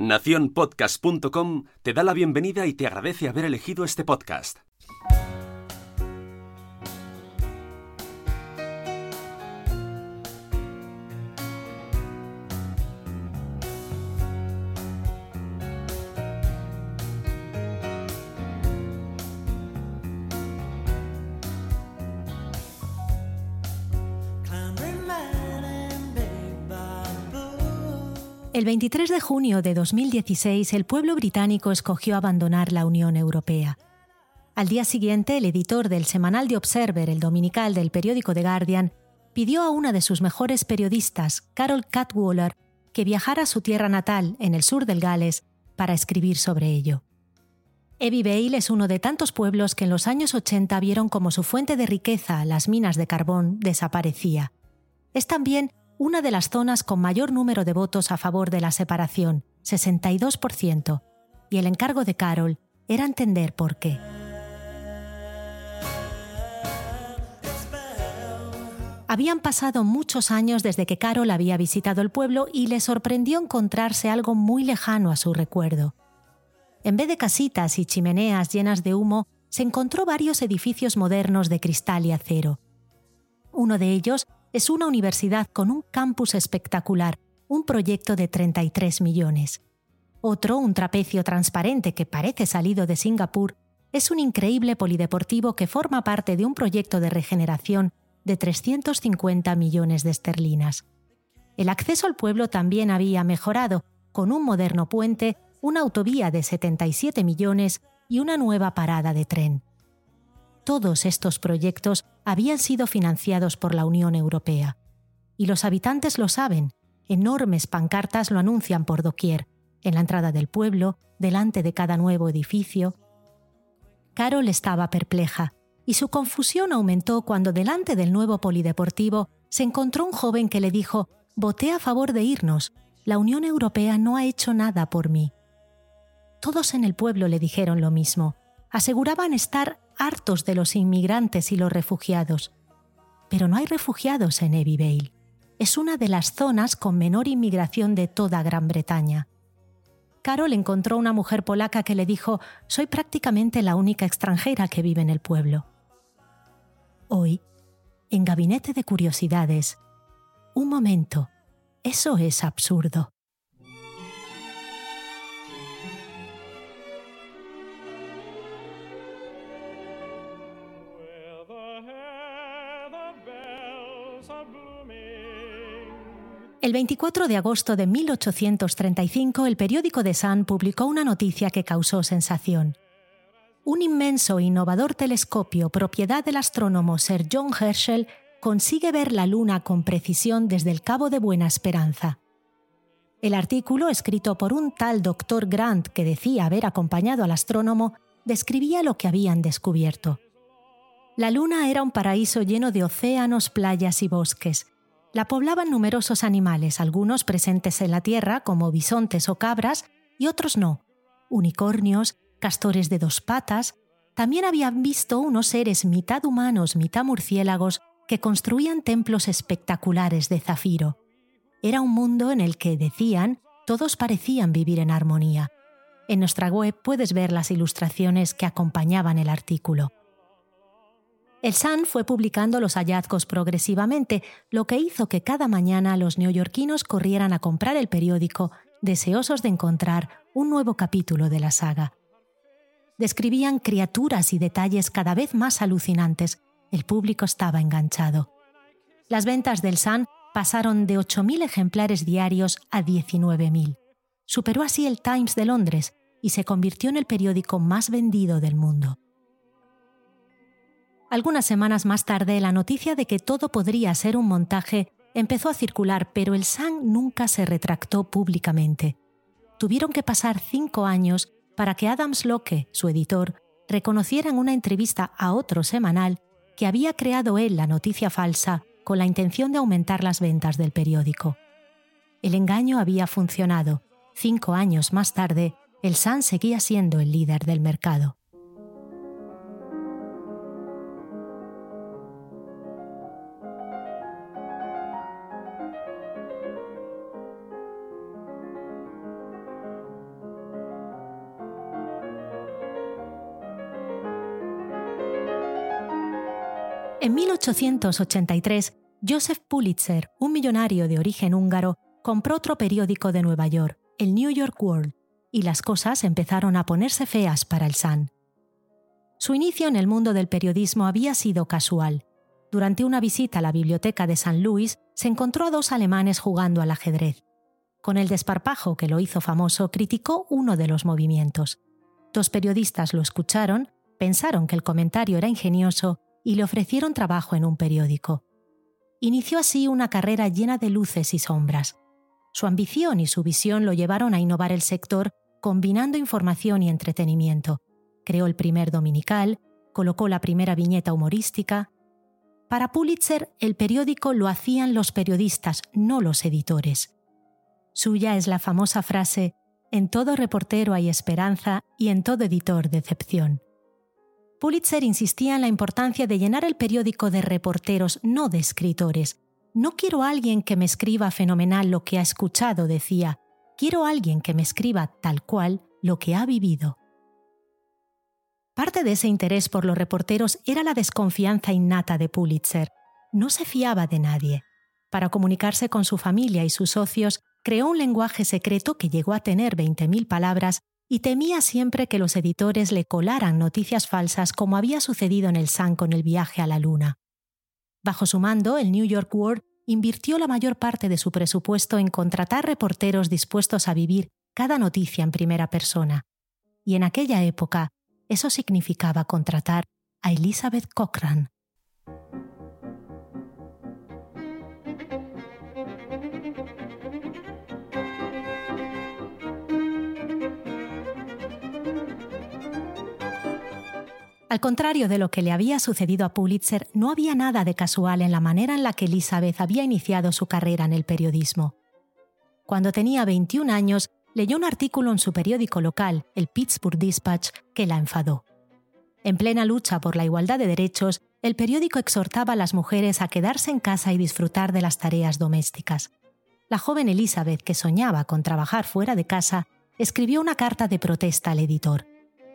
Naciónpodcast.com te da la bienvenida y te agradece haber elegido este podcast. El 23 de junio de 2016 el pueblo británico escogió abandonar la Unión Europea. Al día siguiente, el editor del semanal The Observer, el dominical del periódico The Guardian, pidió a una de sus mejores periodistas, Carol Cadwaller, que viajara a su tierra natal, en el sur del Gales, para escribir sobre ello. Vale es uno de tantos pueblos que en los años 80 vieron como su fuente de riqueza, las minas de carbón, desaparecía. Es también una de las zonas con mayor número de votos a favor de la separación, 62%, y el encargo de Carol era entender por qué. Habían pasado muchos años desde que Carol había visitado el pueblo y le sorprendió encontrarse algo muy lejano a su recuerdo. En vez de casitas y chimeneas llenas de humo, se encontró varios edificios modernos de cristal y acero. Uno de ellos es una universidad con un campus espectacular, un proyecto de 33 millones. Otro, un trapecio transparente que parece salido de Singapur, es un increíble polideportivo que forma parte de un proyecto de regeneración de 350 millones de esterlinas. El acceso al pueblo también había mejorado, con un moderno puente, una autovía de 77 millones y una nueva parada de tren. Todos estos proyectos habían sido financiados por la Unión Europea. Y los habitantes lo saben. Enormes pancartas lo anuncian por doquier, en la entrada del pueblo, delante de cada nuevo edificio. Carol estaba perpleja, y su confusión aumentó cuando delante del nuevo polideportivo se encontró un joven que le dijo, Voté a favor de irnos. La Unión Europea no ha hecho nada por mí. Todos en el pueblo le dijeron lo mismo. Aseguraban estar hartos de los inmigrantes y los refugiados. Pero no hay refugiados en Vale. Es una de las zonas con menor inmigración de toda Gran Bretaña. Carol encontró una mujer polaca que le dijo, soy prácticamente la única extranjera que vive en el pueblo. Hoy, en Gabinete de Curiosidades, un momento, eso es absurdo. El 24 de agosto de 1835, el periódico The Sun publicó una noticia que causó sensación. Un inmenso e innovador telescopio propiedad del astrónomo Sir John Herschel consigue ver la Luna con precisión desde el Cabo de Buena Esperanza. El artículo, escrito por un tal Dr. Grant que decía haber acompañado al astrónomo, describía lo que habían descubierto. La Luna era un paraíso lleno de océanos, playas y bosques, la poblaban numerosos animales, algunos presentes en la tierra, como bisontes o cabras, y otros no. Unicornios, castores de dos patas. También habían visto unos seres mitad humanos, mitad murciélagos, que construían templos espectaculares de zafiro. Era un mundo en el que, decían, todos parecían vivir en armonía. En nuestra web puedes ver las ilustraciones que acompañaban el artículo. El Sun fue publicando los hallazgos progresivamente, lo que hizo que cada mañana los neoyorquinos corrieran a comprar el periódico, deseosos de encontrar un nuevo capítulo de la saga. Describían criaturas y detalles cada vez más alucinantes. El público estaba enganchado. Las ventas del Sun pasaron de 8.000 ejemplares diarios a 19.000. Superó así el Times de Londres y se convirtió en el periódico más vendido del mundo. Algunas semanas más tarde, la noticia de que todo podría ser un montaje empezó a circular, pero el Sun nunca se retractó públicamente. Tuvieron que pasar cinco años para que Adams Locke, su editor, reconociera en una entrevista a otro semanal que había creado él la noticia falsa con la intención de aumentar las ventas del periódico. El engaño había funcionado. Cinco años más tarde, el Sun seguía siendo el líder del mercado. En 1883, Joseph Pulitzer, un millonario de origen húngaro, compró otro periódico de Nueva York, el New York World, y las cosas empezaron a ponerse feas para el Sun. Su inicio en el mundo del periodismo había sido casual. Durante una visita a la biblioteca de San Luis, se encontró a dos alemanes jugando al ajedrez. Con el desparpajo que lo hizo famoso, criticó uno de los movimientos. Dos periodistas lo escucharon, pensaron que el comentario era ingenioso y le ofrecieron trabajo en un periódico. Inició así una carrera llena de luces y sombras. Su ambición y su visión lo llevaron a innovar el sector combinando información y entretenimiento. Creó el primer dominical, colocó la primera viñeta humorística. Para Pulitzer, el periódico lo hacían los periodistas, no los editores. Suya es la famosa frase, en todo reportero hay esperanza y en todo editor decepción. Pulitzer insistía en la importancia de llenar el periódico de reporteros, no de escritores. No quiero a alguien que me escriba fenomenal lo que ha escuchado, decía. Quiero a alguien que me escriba tal cual lo que ha vivido. Parte de ese interés por los reporteros era la desconfianza innata de Pulitzer. No se fiaba de nadie. Para comunicarse con su familia y sus socios, creó un lenguaje secreto que llegó a tener 20.000 palabras y temía siempre que los editores le colaran noticias falsas como había sucedido en el Sun con el viaje a la Luna. Bajo su mando, el New York World invirtió la mayor parte de su presupuesto en contratar reporteros dispuestos a vivir cada noticia en primera persona. Y en aquella época, eso significaba contratar a Elizabeth Cochran, Al contrario de lo que le había sucedido a Pulitzer, no había nada de casual en la manera en la que Elizabeth había iniciado su carrera en el periodismo. Cuando tenía 21 años, leyó un artículo en su periódico local, el Pittsburgh Dispatch, que la enfadó. En plena lucha por la igualdad de derechos, el periódico exhortaba a las mujeres a quedarse en casa y disfrutar de las tareas domésticas. La joven Elizabeth, que soñaba con trabajar fuera de casa, escribió una carta de protesta al editor.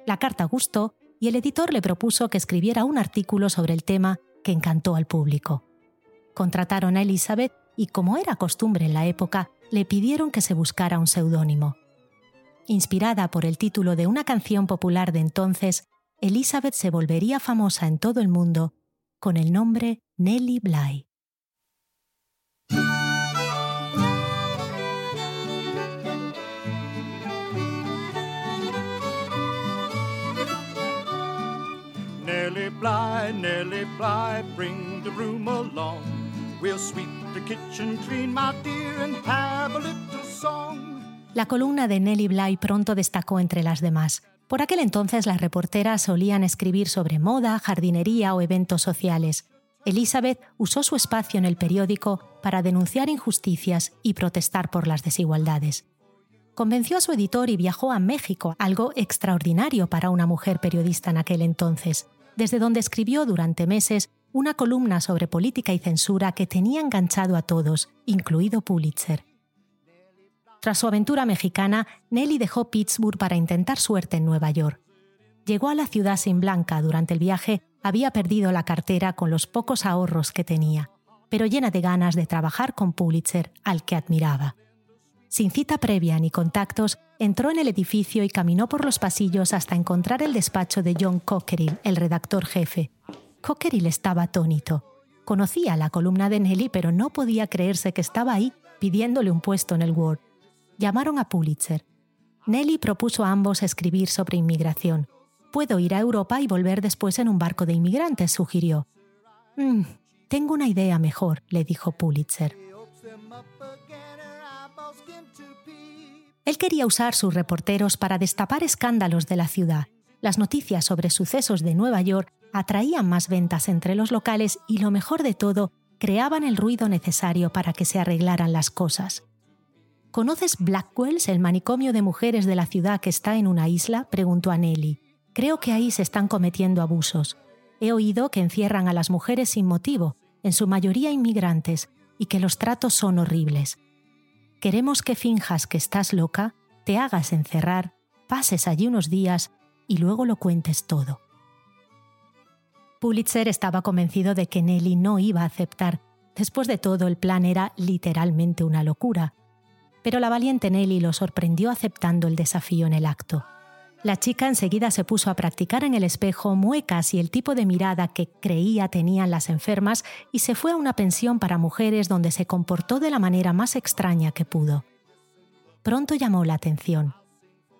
La carta gustó el editor le propuso que escribiera un artículo sobre el tema que encantó al público. Contrataron a Elizabeth y, como era costumbre en la época, le pidieron que se buscara un seudónimo. Inspirada por el título de una canción popular de entonces, Elizabeth se volvería famosa en todo el mundo con el nombre Nellie Bly. Nellie Bly, Nellie Bly, bring the broom along. We'll sweep the kitchen clean, my dear, and have a little song. La columna de Nellie Bly pronto destacó entre las demás. Por aquel entonces las reporteras solían escribir sobre moda, jardinería o eventos sociales. Elizabeth usó su espacio en el periódico para denunciar injusticias y protestar por las desigualdades. Convenció a su editor y viajó a México, algo extraordinario para una mujer periodista en aquel entonces desde donde escribió durante meses una columna sobre política y censura que tenía enganchado a todos, incluido Pulitzer. Tras su aventura mexicana, Nelly dejó Pittsburgh para intentar suerte en Nueva York. Llegó a la ciudad sin blanca durante el viaje, había perdido la cartera con los pocos ahorros que tenía, pero llena de ganas de trabajar con Pulitzer, al que admiraba. Sin cita previa ni contactos, entró en el edificio y caminó por los pasillos hasta encontrar el despacho de John Cockerill, el redactor jefe. Cockerill estaba atónito. Conocía la columna de Nelly, pero no podía creerse que estaba ahí pidiéndole un puesto en el Word. Llamaron a Pulitzer. Nelly propuso a ambos escribir sobre inmigración. Puedo ir a Europa y volver después en un barco de inmigrantes, sugirió. Mm, tengo una idea mejor, le dijo Pulitzer. Él quería usar sus reporteros para destapar escándalos de la ciudad. Las noticias sobre sucesos de Nueva York atraían más ventas entre los locales y lo mejor de todo, creaban el ruido necesario para que se arreglaran las cosas. ¿Conoces Blackwells, el manicomio de mujeres de la ciudad que está en una isla? preguntó a Nelly. Creo que ahí se están cometiendo abusos. He oído que encierran a las mujeres sin motivo, en su mayoría inmigrantes, y que los tratos son horribles. Queremos que finjas que estás loca, te hagas encerrar, pases allí unos días y luego lo cuentes todo. Pulitzer estaba convencido de que Nelly no iba a aceptar. Después de todo, el plan era literalmente una locura. Pero la valiente Nelly lo sorprendió aceptando el desafío en el acto. La chica enseguida se puso a practicar en el espejo muecas y el tipo de mirada que creía tenían las enfermas y se fue a una pensión para mujeres donde se comportó de la manera más extraña que pudo. Pronto llamó la atención.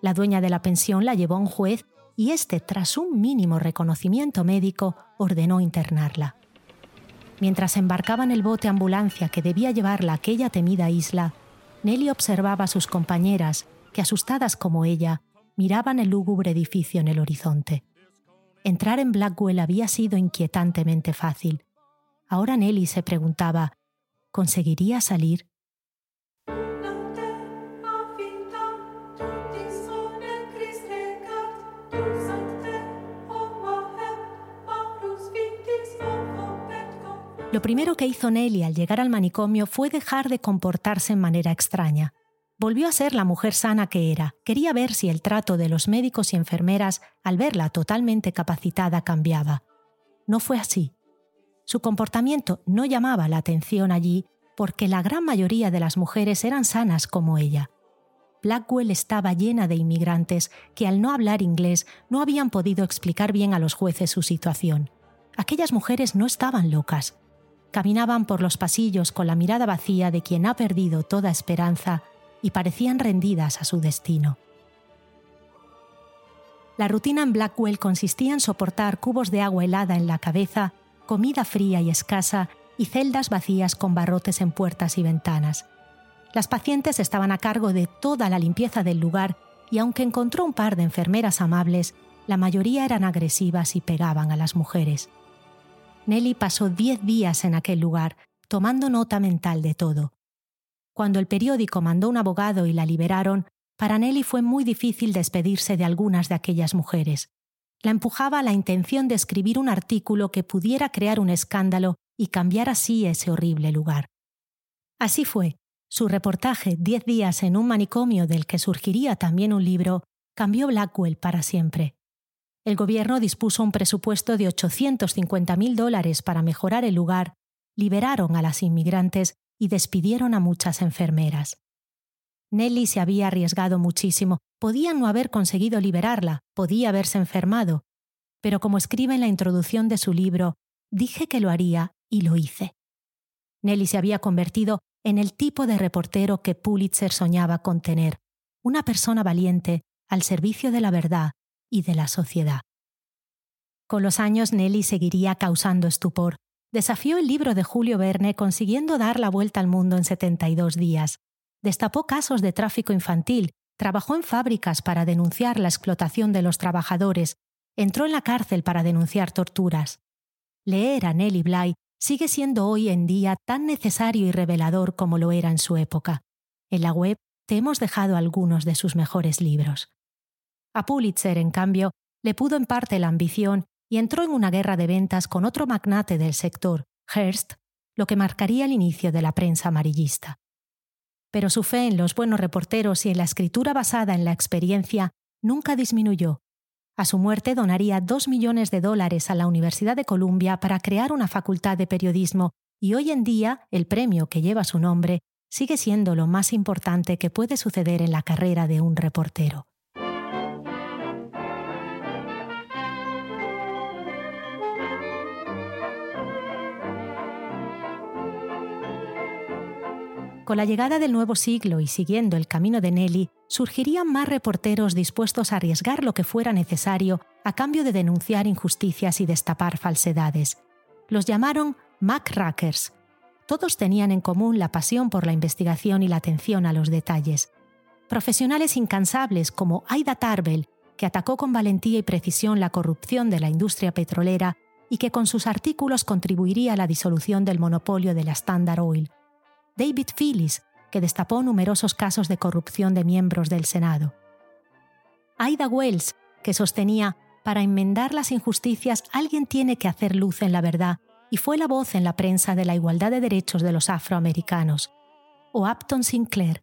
La dueña de la pensión la llevó a un juez y este, tras un mínimo reconocimiento médico, ordenó internarla. Mientras embarcaba en el bote ambulancia que debía llevarla a aquella temida isla, Nelly observaba a sus compañeras, que asustadas como ella, miraban el lúgubre edificio en el horizonte. Entrar en Blackwell había sido inquietantemente fácil. Ahora Nelly se preguntaba, ¿conseguiría salir? Lo primero que hizo Nelly al llegar al manicomio fue dejar de comportarse en manera extraña. Volvió a ser la mujer sana que era. Quería ver si el trato de los médicos y enfermeras, al verla totalmente capacitada, cambiaba. No fue así. Su comportamiento no llamaba la atención allí porque la gran mayoría de las mujeres eran sanas como ella. Blackwell estaba llena de inmigrantes que al no hablar inglés no habían podido explicar bien a los jueces su situación. Aquellas mujeres no estaban locas, Caminaban por los pasillos con la mirada vacía de quien ha perdido toda esperanza y parecían rendidas a su destino. La rutina en Blackwell consistía en soportar cubos de agua helada en la cabeza, comida fría y escasa y celdas vacías con barrotes en puertas y ventanas. Las pacientes estaban a cargo de toda la limpieza del lugar y aunque encontró un par de enfermeras amables, la mayoría eran agresivas y pegaban a las mujeres. Nelly pasó diez días en aquel lugar, tomando nota mental de todo. Cuando el periódico mandó un abogado y la liberaron, para Nelly fue muy difícil despedirse de algunas de aquellas mujeres. La empujaba a la intención de escribir un artículo que pudiera crear un escándalo y cambiar así ese horrible lugar. Así fue. Su reportaje, Diez días en un manicomio del que surgiría también un libro, cambió Blackwell para siempre el gobierno dispuso un presupuesto de 850.000 dólares para mejorar el lugar, liberaron a las inmigrantes y despidieron a muchas enfermeras. Nelly se había arriesgado muchísimo, podía no haber conseguido liberarla, podía haberse enfermado, pero como escribe en la introducción de su libro, dije que lo haría y lo hice. Nelly se había convertido en el tipo de reportero que Pulitzer soñaba con tener, una persona valiente al servicio de la verdad y de la sociedad. Con los años Nelly seguiría causando estupor. Desafió el libro de Julio Verne consiguiendo dar la vuelta al mundo en 72 días. Destapó casos de tráfico infantil, trabajó en fábricas para denunciar la explotación de los trabajadores, entró en la cárcel para denunciar torturas. Leer a Nelly Bly sigue siendo hoy en día tan necesario y revelador como lo era en su época. En la web te hemos dejado algunos de sus mejores libros. A Pulitzer, en cambio, le pudo en parte la ambición y entró en una guerra de ventas con otro magnate del sector, Hearst, lo que marcaría el inicio de la prensa amarillista. Pero su fe en los buenos reporteros y en la escritura basada en la experiencia nunca disminuyó. A su muerte donaría dos millones de dólares a la Universidad de Columbia para crear una facultad de periodismo y hoy en día el premio que lleva su nombre sigue siendo lo más importante que puede suceder en la carrera de un reportero. Con la llegada del nuevo siglo y siguiendo el camino de Nelly, surgirían más reporteros dispuestos a arriesgar lo que fuera necesario a cambio de denunciar injusticias y destapar falsedades. Los llamaron Mac-Rackers. Todos tenían en común la pasión por la investigación y la atención a los detalles. Profesionales incansables como Aida Tarbell, que atacó con valentía y precisión la corrupción de la industria petrolera y que con sus artículos contribuiría a la disolución del monopolio de la Standard Oil, David Phillips, que destapó numerosos casos de corrupción de miembros del Senado. Aida Wells, que sostenía, para enmendar las injusticias alguien tiene que hacer luz en la verdad, y fue la voz en la prensa de la igualdad de derechos de los afroamericanos. O Upton Sinclair,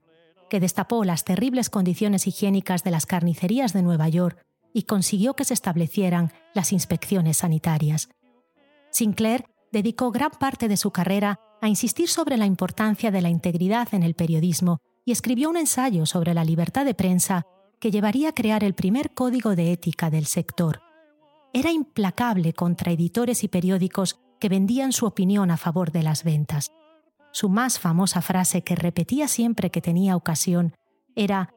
que destapó las terribles condiciones higiénicas de las carnicerías de Nueva York y consiguió que se establecieran las inspecciones sanitarias. Sinclair dedicó gran parte de su carrera a insistir sobre la importancia de la integridad en el periodismo y escribió un ensayo sobre la libertad de prensa que llevaría a crear el primer código de ética del sector. Era implacable contra editores y periódicos que vendían su opinión a favor de las ventas. Su más famosa frase que repetía siempre que tenía ocasión era,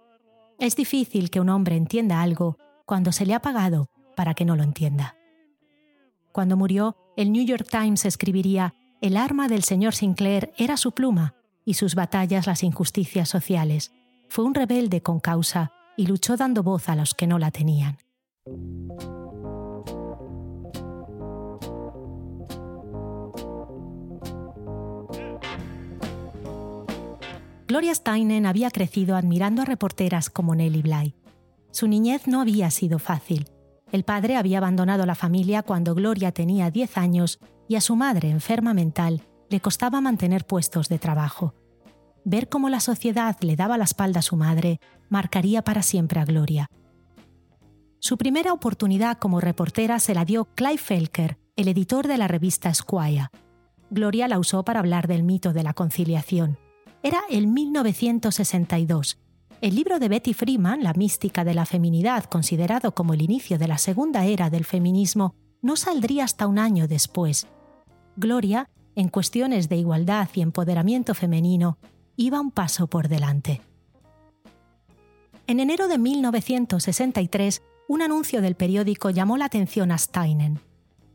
es difícil que un hombre entienda algo cuando se le ha pagado para que no lo entienda. Cuando murió, el New York Times escribiría, el arma del señor Sinclair era su pluma y sus batallas las injusticias sociales. Fue un rebelde con causa y luchó dando voz a los que no la tenían. Gloria Steinem había crecido admirando a reporteras como Nellie Bly. Su niñez no había sido fácil. El padre había abandonado la familia cuando Gloria tenía 10 años y a su madre, enferma mental, le costaba mantener puestos de trabajo. Ver cómo la sociedad le daba la espalda a su madre marcaría para siempre a Gloria. Su primera oportunidad como reportera se la dio Clive Felker, el editor de la revista Squire. Gloria la usó para hablar del mito de la conciliación. Era el 1962 el libro de Betty Freeman, La mística de la feminidad, considerado como el inicio de la segunda era del feminismo, no saldría hasta un año después. Gloria, en cuestiones de igualdad y empoderamiento femenino, iba un paso por delante. En enero de 1963, un anuncio del periódico llamó la atención a Steinen.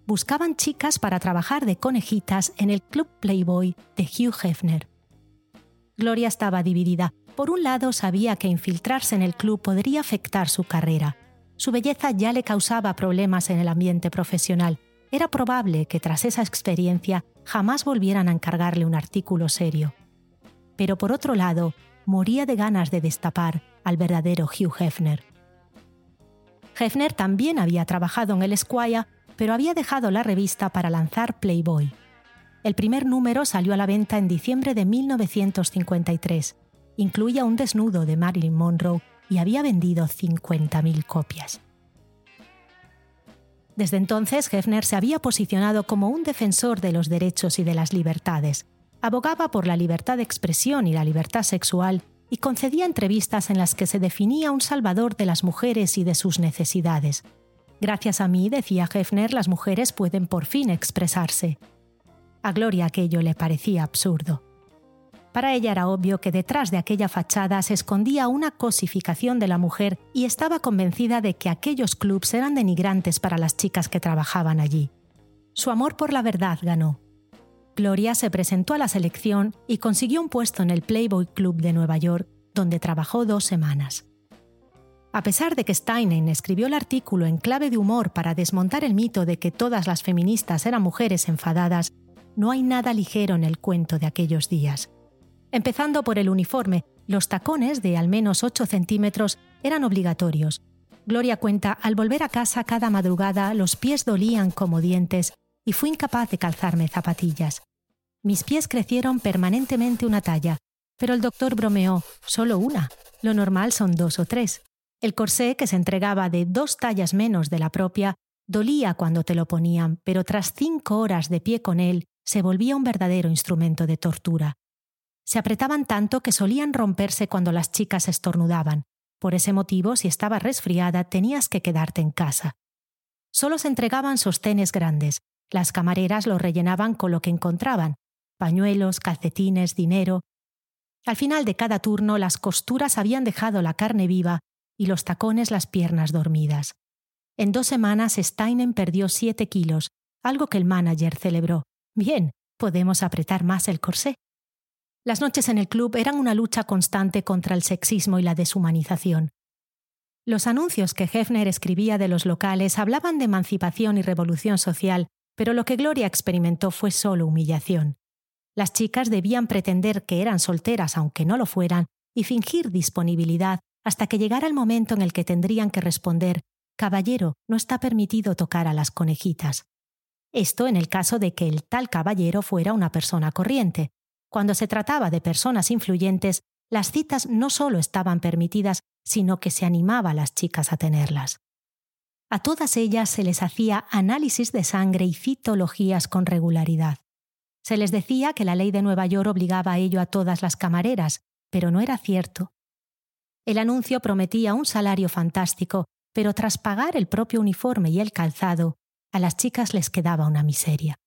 Buscaban chicas para trabajar de conejitas en el Club Playboy de Hugh Hefner. Gloria estaba dividida. Por un lado, sabía que infiltrarse en el club podría afectar su carrera. Su belleza ya le causaba problemas en el ambiente profesional. Era probable que tras esa experiencia jamás volvieran a encargarle un artículo serio. Pero por otro lado, moría de ganas de destapar al verdadero Hugh Hefner. Hefner también había trabajado en el Esquire, pero había dejado la revista para lanzar Playboy. El primer número salió a la venta en diciembre de 1953 incluía un desnudo de Marilyn Monroe y había vendido 50.000 copias. Desde entonces, Hefner se había posicionado como un defensor de los derechos y de las libertades. Abogaba por la libertad de expresión y la libertad sexual y concedía entrevistas en las que se definía un salvador de las mujeres y de sus necesidades. Gracias a mí, decía Hefner, las mujeres pueden por fin expresarse. A Gloria aquello le parecía absurdo. Para ella era obvio que detrás de aquella fachada se escondía una cosificación de la mujer y estaba convencida de que aquellos clubs eran denigrantes para las chicas que trabajaban allí. Su amor por la verdad ganó. Gloria se presentó a la selección y consiguió un puesto en el Playboy Club de Nueva York, donde trabajó dos semanas. A pesar de que Steinen escribió el artículo en clave de humor para desmontar el mito de que todas las feministas eran mujeres enfadadas, no hay nada ligero en el cuento de aquellos días. Empezando por el uniforme, los tacones de al menos 8 centímetros eran obligatorios. Gloria cuenta, al volver a casa cada madrugada los pies dolían como dientes y fui incapaz de calzarme zapatillas. Mis pies crecieron permanentemente una talla, pero el doctor bromeó, solo una. Lo normal son dos o tres. El corsé, que se entregaba de dos tallas menos de la propia, dolía cuando te lo ponían, pero tras cinco horas de pie con él, se volvía un verdadero instrumento de tortura. Se apretaban tanto que solían romperse cuando las chicas estornudaban. Por ese motivo, si estaba resfriada, tenías que quedarte en casa. Solo se entregaban sostenes grandes. Las camareras los rellenaban con lo que encontraban, pañuelos, calcetines, dinero. Al final de cada turno las costuras habían dejado la carne viva y los tacones las piernas dormidas. En dos semanas Steinen perdió siete kilos, algo que el manager celebró. Bien, podemos apretar más el corsé. Las noches en el club eran una lucha constante contra el sexismo y la deshumanización. Los anuncios que Hefner escribía de los locales hablaban de emancipación y revolución social, pero lo que Gloria experimentó fue solo humillación. Las chicas debían pretender que eran solteras aunque no lo fueran y fingir disponibilidad hasta que llegara el momento en el que tendrían que responder Caballero, no está permitido tocar a las conejitas. Esto en el caso de que el tal caballero fuera una persona corriente, cuando se trataba de personas influyentes, las citas no solo estaban permitidas, sino que se animaba a las chicas a tenerlas. A todas ellas se les hacía análisis de sangre y citologías con regularidad. Se les decía que la ley de Nueva York obligaba a ello a todas las camareras, pero no era cierto. El anuncio prometía un salario fantástico, pero tras pagar el propio uniforme y el calzado, a las chicas les quedaba una miseria.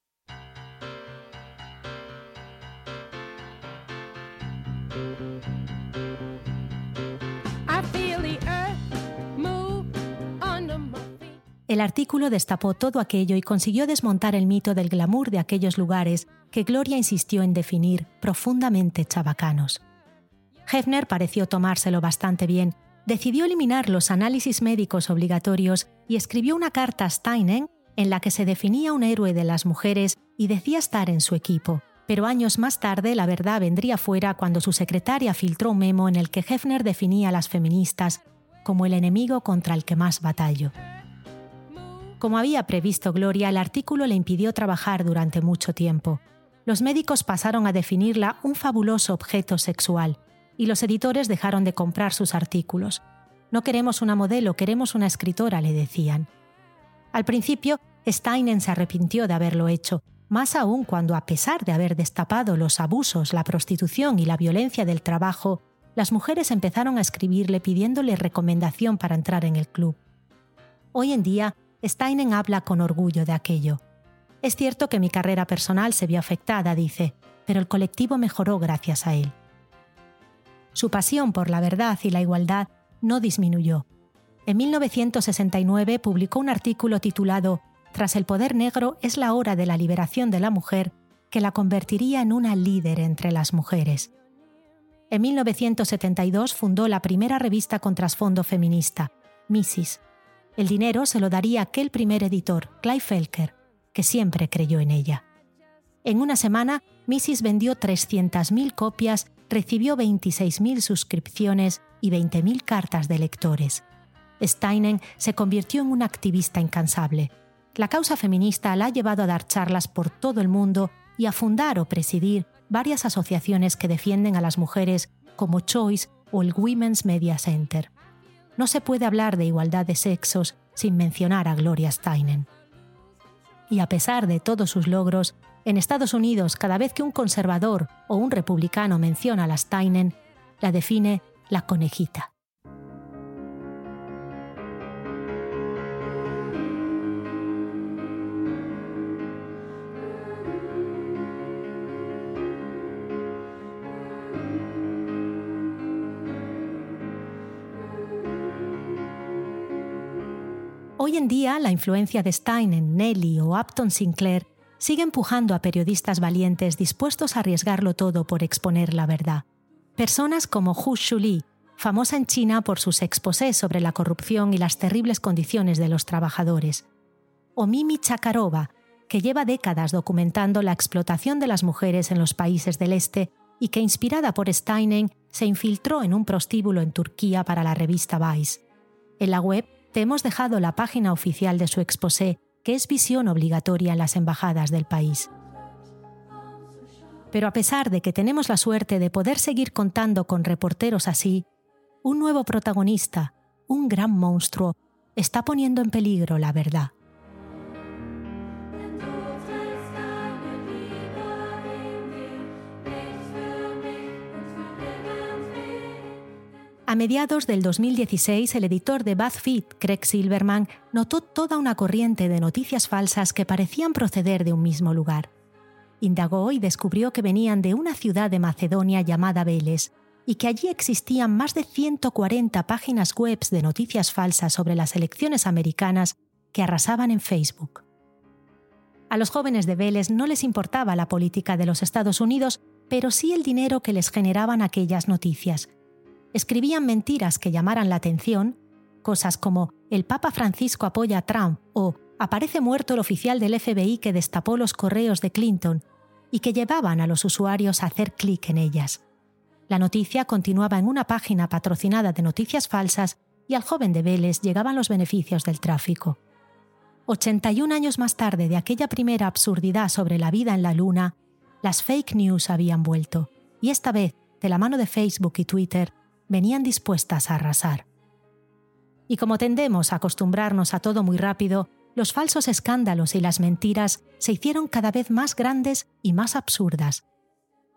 El artículo destapó todo aquello y consiguió desmontar el mito del glamour de aquellos lugares que Gloria insistió en definir profundamente chabacanos. Hefner pareció tomárselo bastante bien, decidió eliminar los análisis médicos obligatorios y escribió una carta a Steinen en la que se definía un héroe de las mujeres y decía estar en su equipo. Pero años más tarde la verdad vendría fuera cuando su secretaria filtró un memo en el que Hefner definía a las feministas como el enemigo contra el que más batallo. Como había previsto Gloria, el artículo le impidió trabajar durante mucho tiempo. Los médicos pasaron a definirla un fabuloso objeto sexual, y los editores dejaron de comprar sus artículos. No queremos una modelo, queremos una escritora, le decían. Al principio, Steinen se arrepintió de haberlo hecho, más aún cuando, a pesar de haber destapado los abusos, la prostitución y la violencia del trabajo, las mujeres empezaron a escribirle pidiéndole recomendación para entrar en el club. Hoy en día, Steinen habla con orgullo de aquello. Es cierto que mi carrera personal se vio afectada, dice, pero el colectivo mejoró gracias a él. Su pasión por la verdad y la igualdad no disminuyó. En 1969 publicó un artículo titulado Tras el poder negro es la hora de la liberación de la mujer, que la convertiría en una líder entre las mujeres. En 1972 fundó la primera revista con trasfondo feminista, Mrs., el dinero se lo daría aquel primer editor, Clive Felker, que siempre creyó en ella. En una semana, Mrs. vendió 300.000 copias, recibió 26.000 suscripciones y 20.000 cartas de lectores. Steinen se convirtió en una activista incansable. La causa feminista la ha llevado a dar charlas por todo el mundo y a fundar o presidir varias asociaciones que defienden a las mujeres como Choice o el Women's Media Center no se puede hablar de igualdad de sexos sin mencionar a Gloria Steinem. Y a pesar de todos sus logros, en Estados Unidos cada vez que un conservador o un republicano menciona a la Steinem, la define la conejita. Hoy en día, la influencia de Stein Nelly o Upton Sinclair sigue empujando a periodistas valientes dispuestos a arriesgarlo todo por exponer la verdad. Personas como Hu Shuli, famosa en China por sus exposés sobre la corrupción y las terribles condiciones de los trabajadores. O Mimi Chakarova, que lleva décadas documentando la explotación de las mujeres en los países del Este y que, inspirada por Steinen, se infiltró en un prostíbulo en Turquía para la revista Vice. En la web te hemos dejado la página oficial de su exposé, que es visión obligatoria en las embajadas del país. Pero a pesar de que tenemos la suerte de poder seguir contando con reporteros así, un nuevo protagonista, un gran monstruo, está poniendo en peligro la verdad. A mediados del 2016, el editor de BuzzFeed, Craig Silverman, notó toda una corriente de noticias falsas que parecían proceder de un mismo lugar. Indagó y descubrió que venían de una ciudad de Macedonia llamada Veles, y que allí existían más de 140 páginas web de noticias falsas sobre las elecciones americanas que arrasaban en Facebook. A los jóvenes de Vélez no les importaba la política de los Estados Unidos, pero sí el dinero que les generaban aquellas noticias, escribían mentiras que llamaran la atención, cosas como el Papa Francisco apoya a Trump o aparece muerto el oficial del FBI que destapó los correos de Clinton y que llevaban a los usuarios a hacer clic en ellas. La noticia continuaba en una página patrocinada de noticias falsas y al joven de Vélez llegaban los beneficios del tráfico. 81 años más tarde de aquella primera absurdidad sobre la vida en la Luna, las fake news habían vuelto, y esta vez, de la mano de Facebook y Twitter, venían dispuestas a arrasar. Y como tendemos a acostumbrarnos a todo muy rápido, los falsos escándalos y las mentiras se hicieron cada vez más grandes y más absurdas.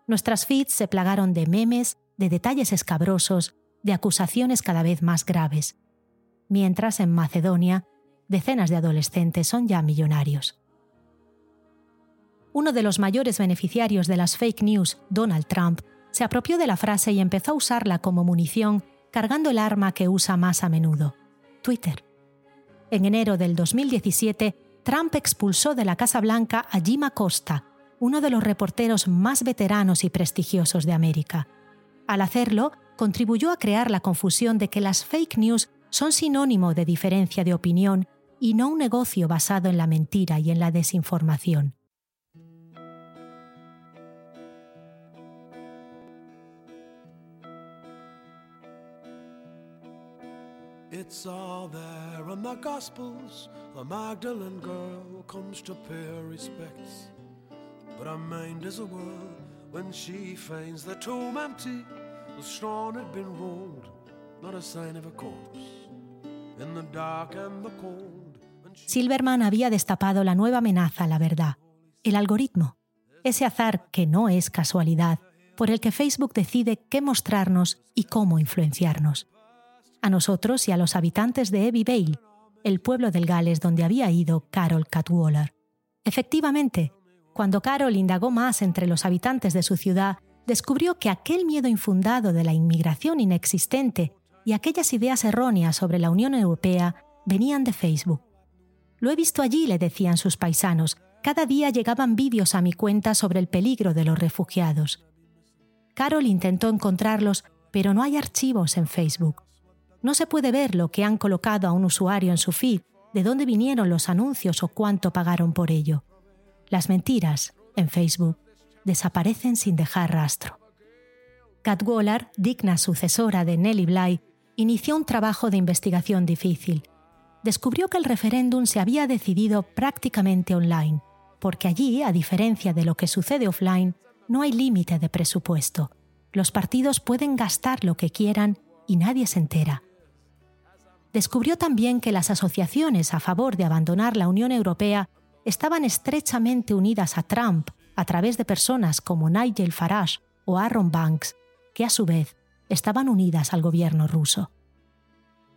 Nuestras feeds se plagaron de memes, de detalles escabrosos, de acusaciones cada vez más graves. Mientras en Macedonia, decenas de adolescentes son ya millonarios. Uno de los mayores beneficiarios de las fake news, Donald Trump, se apropió de la frase y empezó a usarla como munición, cargando el arma que usa más a menudo, Twitter. En enero del 2017, Trump expulsó de la Casa Blanca a Jim Acosta, uno de los reporteros más veteranos y prestigiosos de América. Al hacerlo, contribuyó a crear la confusión de que las fake news son sinónimo de diferencia de opinión y no un negocio basado en la mentira y en la desinformación. It's all there in the Gospels. The Magdalene girl comes to pay respects. But her mind is a whirl when she finds the tomb empty. The stone had been rolled, not a sign of a corpse. In the dark and the cold. Silverman había destapado la nueva amenaza a la verdad, el algoritmo, ese azar que no es casualidad, por el que Facebook decide qué mostrarnos y cómo influenciarnos a nosotros y a los habitantes de Vale, el pueblo del Gales donde había ido Carol Cadwaller. Efectivamente, cuando Carol indagó más entre los habitantes de su ciudad, descubrió que aquel miedo infundado de la inmigración inexistente y aquellas ideas erróneas sobre la Unión Europea venían de Facebook. Lo he visto allí, le decían sus paisanos. Cada día llegaban vídeos a mi cuenta sobre el peligro de los refugiados. Carol intentó encontrarlos, pero no hay archivos en Facebook. No se puede ver lo que han colocado a un usuario en su feed, de dónde vinieron los anuncios o cuánto pagaron por ello. Las mentiras, en Facebook, desaparecen sin dejar rastro. Waller, digna sucesora de Nellie Bly, inició un trabajo de investigación difícil. Descubrió que el referéndum se había decidido prácticamente online, porque allí, a diferencia de lo que sucede offline, no hay límite de presupuesto. Los partidos pueden gastar lo que quieran y nadie se entera descubrió también que las asociaciones a favor de abandonar la Unión Europea estaban estrechamente unidas a Trump a través de personas como Nigel Farage o Aaron Banks, que a su vez estaban unidas al gobierno ruso.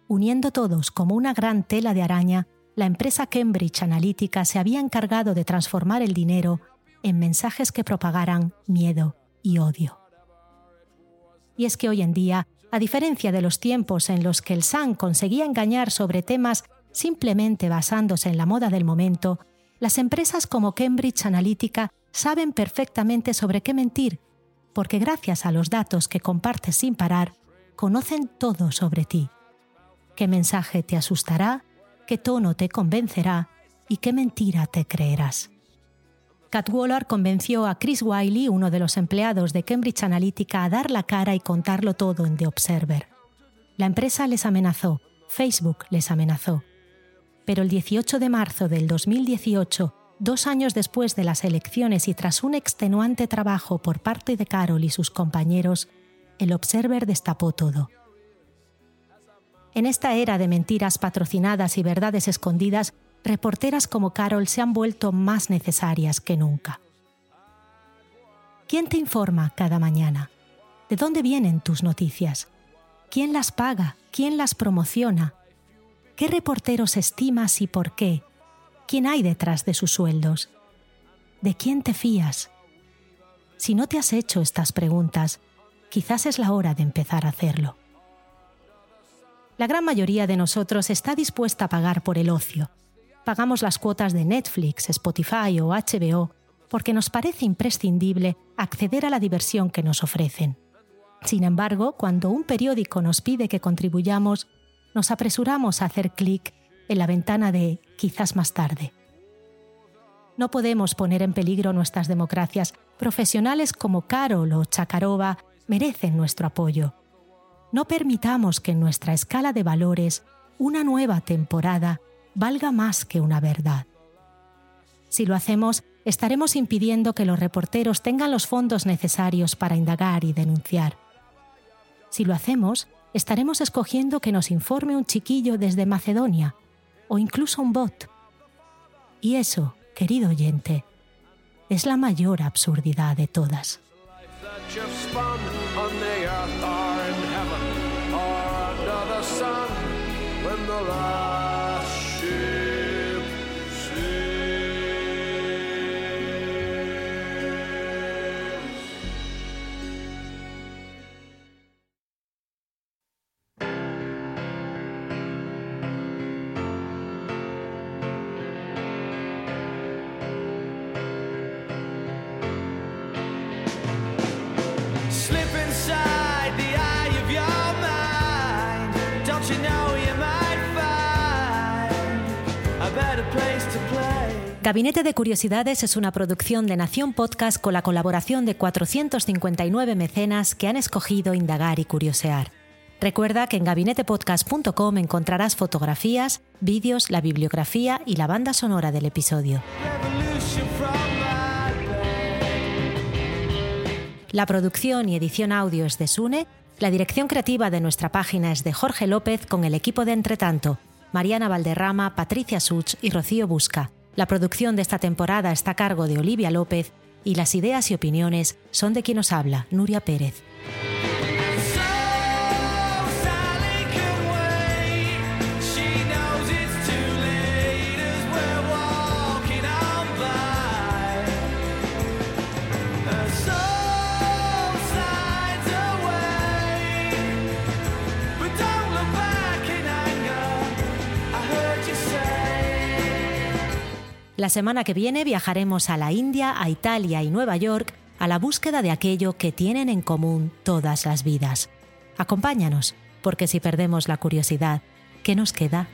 Uniendo todos como una gran tela de araña, la empresa Cambridge Analytica se había encargado de transformar el dinero en mensajes que propagaran miedo y odio. Y es que hoy en día a diferencia de los tiempos en los que el SAN conseguía engañar sobre temas simplemente basándose en la moda del momento, las empresas como Cambridge Analytica saben perfectamente sobre qué mentir, porque gracias a los datos que compartes sin parar, conocen todo sobre ti. ¿Qué mensaje te asustará? ¿Qué tono te convencerá? ¿Y qué mentira te creerás? Waller convenció a Chris Wiley, uno de los empleados de Cambridge Analytica, a dar la cara y contarlo todo en The Observer. La empresa les amenazó, Facebook les amenazó. Pero el 18 de marzo del 2018, dos años después de las elecciones y tras un extenuante trabajo por parte de Carol y sus compañeros, el Observer destapó todo. En esta era de mentiras patrocinadas y verdades escondidas, reporteras como Carol se han vuelto más necesarias que nunca. ¿Quién te informa cada mañana? ¿De dónde vienen tus noticias? ¿Quién las paga? ¿Quién las promociona? ¿Qué reporteros estimas y por qué? ¿Quién hay detrás de sus sueldos? ¿De quién te fías? Si no te has hecho estas preguntas, quizás es la hora de empezar a hacerlo. La gran mayoría de nosotros está dispuesta a pagar por el ocio, pagamos las cuotas de Netflix, Spotify o HBO porque nos parece imprescindible acceder a la diversión que nos ofrecen. Sin embargo, cuando un periódico nos pide que contribuyamos, nos apresuramos a hacer clic en la ventana de quizás más tarde. No podemos poner en peligro nuestras democracias. Profesionales como Carol o Chakarova merecen nuestro apoyo. No permitamos que en nuestra escala de valores una nueva temporada valga más que una verdad. Si lo hacemos, estaremos impidiendo que los reporteros tengan los fondos necesarios para indagar y denunciar. Si lo hacemos, estaremos escogiendo que nos informe un chiquillo desde Macedonia o incluso un bot. Y eso, querido oyente, es la mayor absurdidad de todas. Gabinete de Curiosidades es una producción de Nación Podcast con la colaboración de 459 mecenas que han escogido indagar y curiosear. Recuerda que en gabinetepodcast.com encontrarás fotografías, vídeos, la bibliografía y la banda sonora del episodio. La producción y edición audio es de Sune, la dirección creativa de nuestra página es de Jorge López con el equipo de Entretanto, Mariana Valderrama, Patricia Such y Rocío Busca. La producción de esta temporada está a cargo de Olivia López y las ideas y opiniones son de quien nos habla, Nuria Pérez. La semana que viene viajaremos a la India, a Italia y Nueva York a la búsqueda de aquello que tienen en común todas las vidas. Acompáñanos, porque si perdemos la curiosidad, ¿qué nos queda?